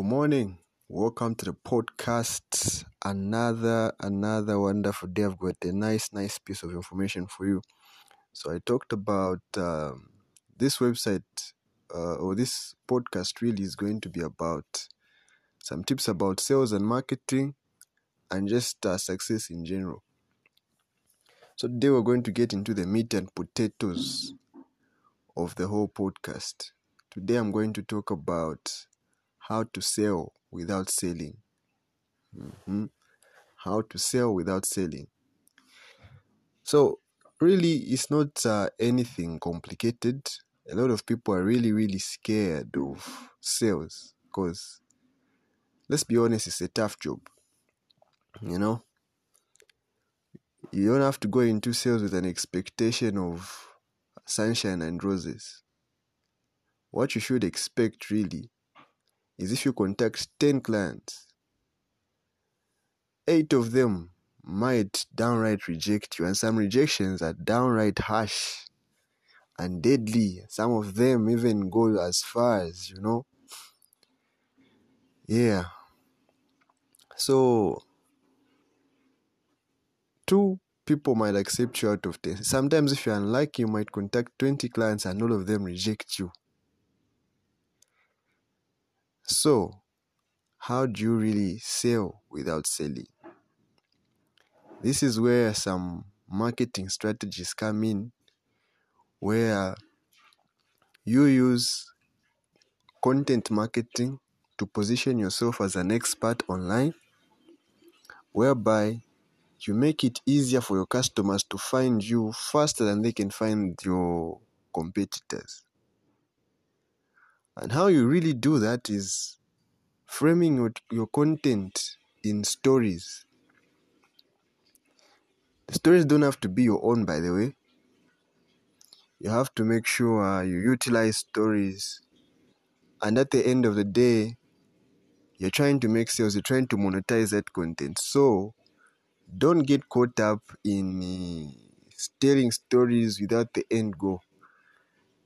Good morning. Welcome to the podcast. Another another wonderful day. I've got a nice nice piece of information for you. So I talked about um, this website uh, or this podcast. Really is going to be about some tips about sales and marketing, and just uh, success in general. So today we're going to get into the meat and potatoes of the whole podcast. Today I'm going to talk about how to sell without selling. Mhm. How to sell without selling. So, really, it's not uh, anything complicated. A lot of people are really, really scared of sales because, let's be honest, it's a tough job. You know, you don't have to go into sales with an expectation of sunshine and roses. What you should expect really is if you contact 10 clients, eight of them might downright reject you, and some rejections are downright harsh and deadly. Some of them even go as far as, you know, yeah. So, two people might accept you out of 10. Sometimes, if you're unlucky, you might contact 20 clients and all of them reject you. So, how do you really sell without selling? This is where some marketing strategies come in, where you use content marketing to position yourself as an expert online, whereby you make it easier for your customers to find you faster than they can find your competitors. And how you really do that is framing your, your content in stories. The stories don't have to be your own, by the way. You have to make sure you utilize stories. And at the end of the day, you're trying to make sales, you're trying to monetize that content. So don't get caught up in uh, telling stories without the end goal.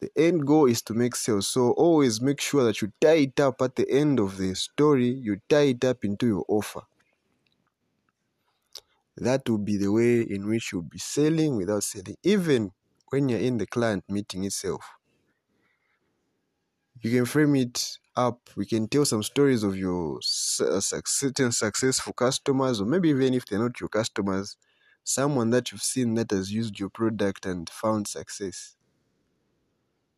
The end goal is to make sales. So always make sure that you tie it up at the end of the story, you tie it up into your offer. That will be the way in which you'll be selling without selling, even when you're in the client meeting itself. You can frame it up. We can tell some stories of your uh, certain successful customers, or maybe even if they're not your customers, someone that you've seen that has used your product and found success.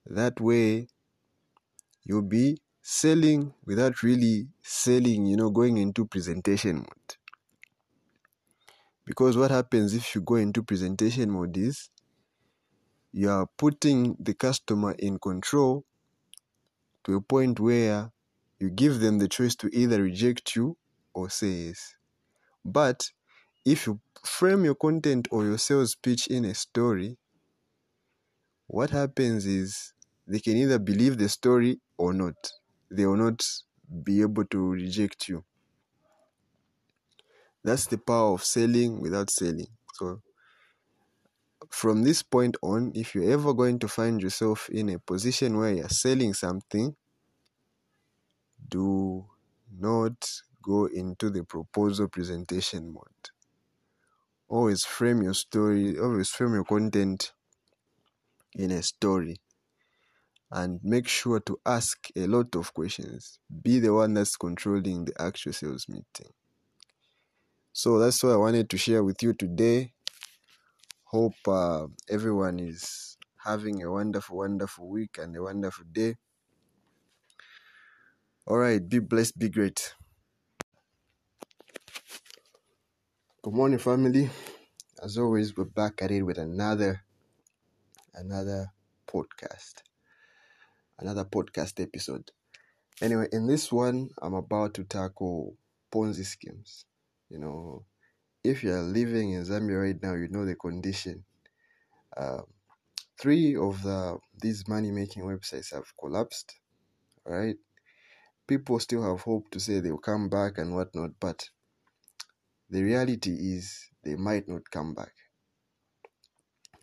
That way, you'll be selling without really selling, you know, going into presentation mode. Because what happens if you go into presentation mode is you are putting the customer in control to a point where you give them the choice to either reject you or say yes. But if you frame your content or your sales pitch in a story, what happens is they can either believe the story or not. They will not be able to reject you. That's the power of selling without selling. So, from this point on, if you're ever going to find yourself in a position where you're selling something, do not go into the proposal presentation mode. Always frame your story, always frame your content in a story. And make sure to ask a lot of questions. Be the one that's controlling the actual sales meeting. So that's what I wanted to share with you today. Hope uh, everyone is having a wonderful, wonderful week and a wonderful day. All right, be blessed, be great. Good morning, family. As always, we're back at it with another, another podcast, another podcast episode. Anyway, in this one, I'm about to tackle Ponzi schemes. You know, if you're living in Zambia right now, you know the condition. Um, three of the these money making websites have collapsed. Right? People still have hope to say they'll come back and whatnot, but the reality is they might not come back.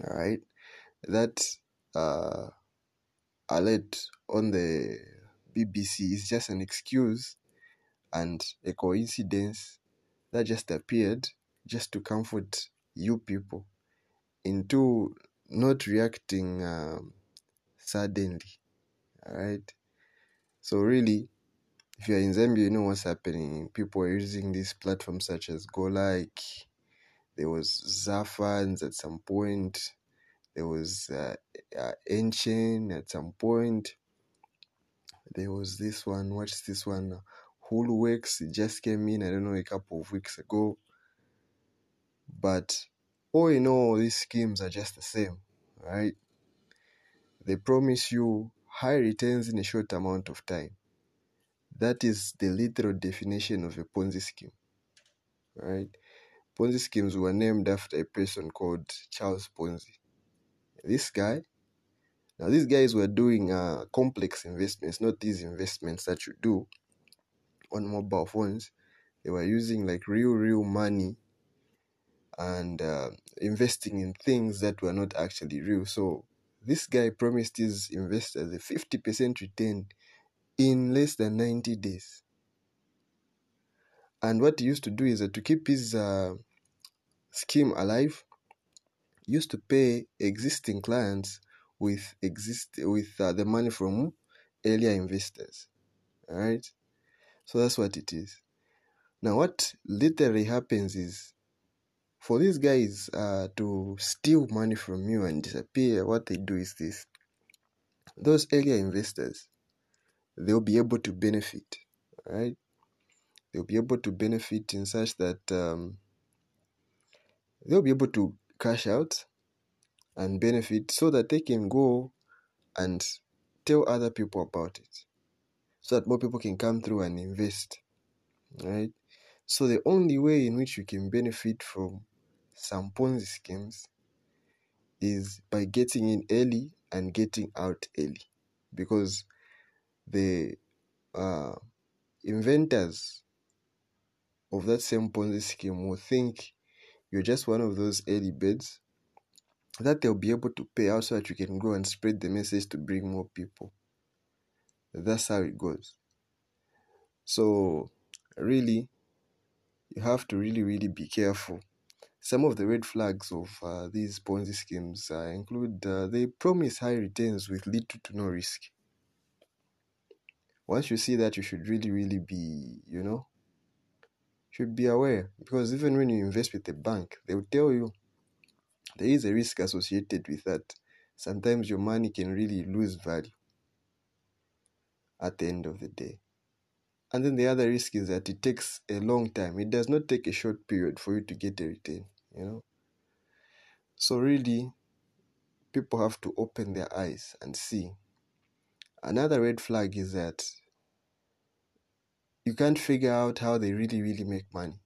All right, that uh, alert on the BBC is just an excuse and a coincidence that just appeared just to comfort you people into not reacting um, suddenly. Alright? So, really, if you're in Zambia, you know what's happening. People are using these platforms such as GoLike. There was Zafans at some point. There was uh, uh, at some point. There was this one. What's this one? Whole It just came in. I don't know a couple of weeks ago. But all in all, these schemes are just the same, right? They promise you high returns in a short amount of time. That is the literal definition of a Ponzi scheme, right? Ponzi schemes were named after a person called Charles Ponzi. This guy, now these guys were doing uh, complex investments, not these investments that you do on mobile phones. They were using like real, real money and uh, investing in things that were not actually real. So this guy promised his investors a 50% return in less than 90 days. And what he used to do is that to keep his uh, scheme alive, used to pay existing clients with exist with uh, the money from earlier investors. All right, so that's what it is. Now, what literally happens is for these guys uh, to steal money from you and disappear, what they do is this: those earlier investors, they'll be able to benefit, right? They'll be able to benefit in such that um, they'll be able to cash out and benefit so that they can go and tell other people about it. So that more people can come through and invest right? So the only way in which you can benefit from some ponzi schemes is by getting in early and getting out early. Because the uh, inventors of that same ponzi scheme will think you're just one of those early birds that they'll be able to pay out so that you can go and spread the message to bring more people. That's how it goes. So, really, you have to really, really be careful. Some of the red flags of uh, these Ponzi schemes uh, include uh, they promise high returns with little to no risk. Once you see that, you should really, really be, you know, should be aware because even when you invest with a bank, they will tell you there is a risk associated with that. Sometimes your money can really lose value at the end of the day. And then the other risk is that it takes a long time. It does not take a short period for you to get a return, you know. So really people have to open their eyes and see. Another red flag is that you can't figure out how they really, really make money.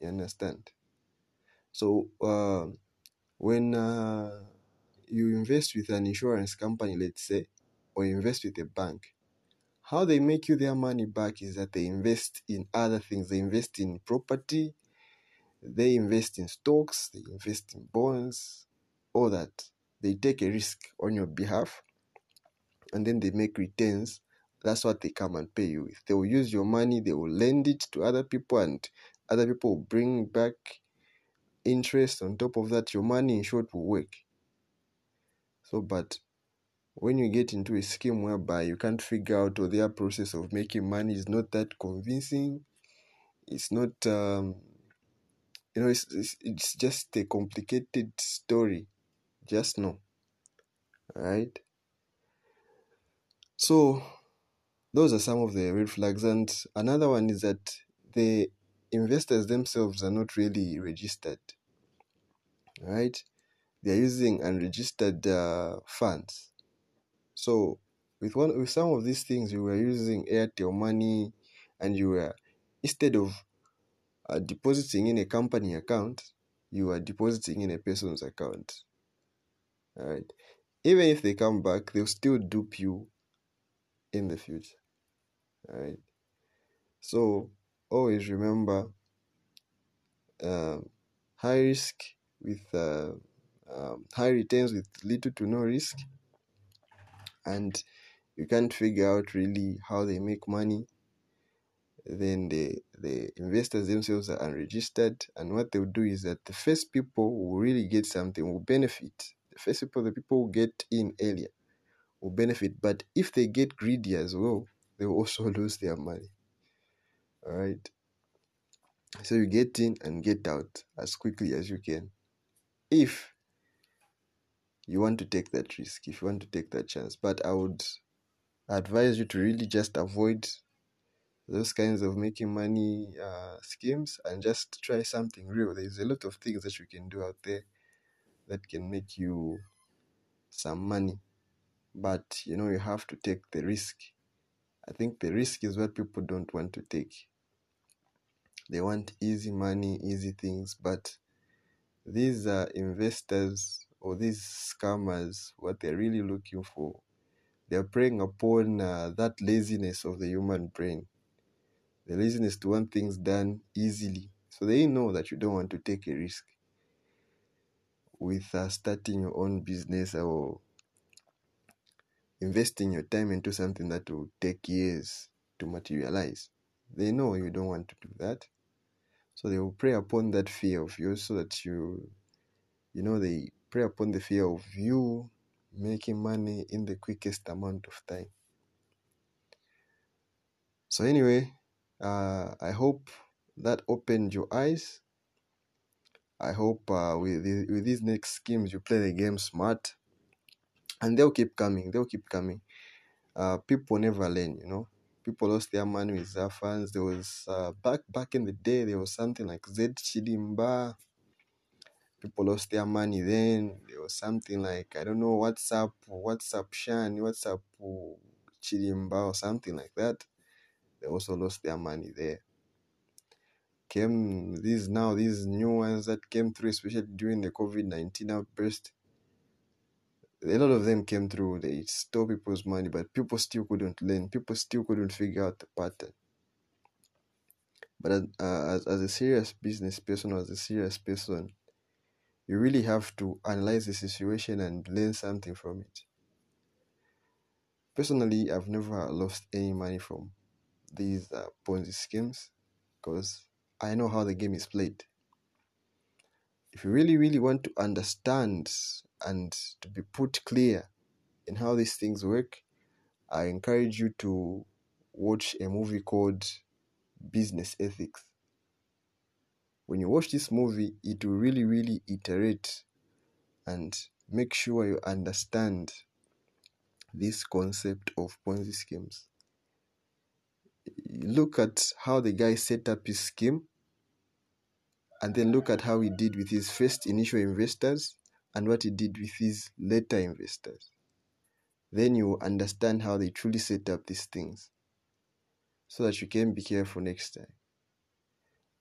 You understand? So uh, when uh, you invest with an insurance company, let's say, or invest with a bank, how they make you their money back is that they invest in other things. They invest in property, they invest in stocks, they invest in bonds, all that. They take a risk on your behalf and then they make returns. That's what they come and pay you with. They will use your money, they will lend it to other people, and other people will bring back interest on top of that. Your money in short will work. So but when you get into a scheme whereby you can't figure out or their process of making money is not that convincing it's not um, you know it's, it's, it's just a complicated story. Just know. Right? So those are some of the red flags and another one is that the investors themselves are not really registered right? They're using unregistered uh, funds. So with one with some of these things, you were using Airtel money, and you were instead of uh, depositing in a company account, you are depositing in a person's account. All right. Even if they come back, they'll still dupe you in the future. All right. So always remember um, high risk with uh, um, high returns with little to no risk and you can't figure out really how they make money then the the investors themselves are unregistered and what they'll do is that the first people who really get something will benefit the first people the people who get in earlier will benefit. But if they get greedy as well they will also lose their money. All right so you get in and get out as quickly as you can. If you want to take that risk if you want to take that chance. But i would advise you to really just avoid those kinds of making money uh, schemes and just try something real. There's a lot of things that you can do out there that can make you some money, but you know, you have to take the risk. I think the risk is what people don't want to take. They want easy money, easy things, but these uh, investors or these scammers, what they're really looking for, they're preying upon uh, that laziness of the human brain the laziness to want things done easily. So they know that you don't want to take a risk with uh, starting your own business or investing your time into something that will take years to materialize. They know you don't want to do that. So they will prey upon that fear of yours so that you, you know, they prey upon the fear of you making money in the quickest amount of time. So, anyway, uh, I hope that opened your eyes. I hope uh, with, with these next schemes you play the game smart, and they'll keep coming. They'll keep coming. Uh, people never learn, you know. People lost their money with Zafans. There was uh, back back in the day there was something like Z Chilimba. People lost their money then. There was something like I don't know WhatsApp, WhatsApp Shan, WhatsApp Chilimba or something like that they also lost their money there. Came these now these new ones that came through, especially during the COVID nineteen outburst. A lot of them came through. They stole people's money, but people still couldn't learn. People still couldn't figure out the pattern. But uh, as as a serious business person, as a serious person, you really have to analyze the situation and learn something from it. Personally, I've never lost any money from these uh, Ponzi schemes because I know how the game is played. If you really, really want to understand and to be put clear in how these things work, I encourage you to watch a movie called Business Ethics. When you watch this movie, it will really, really iterate and make sure you understand this concept of Ponzi schemes look at how the guy set up his scheme and then look at how he did with his first initial investors and what he did with his later investors. Then you will understand how they truly set up these things so that you can be careful next time.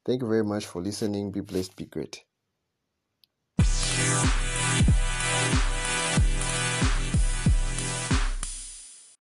Thank you very much for listening. Be blessed, be great.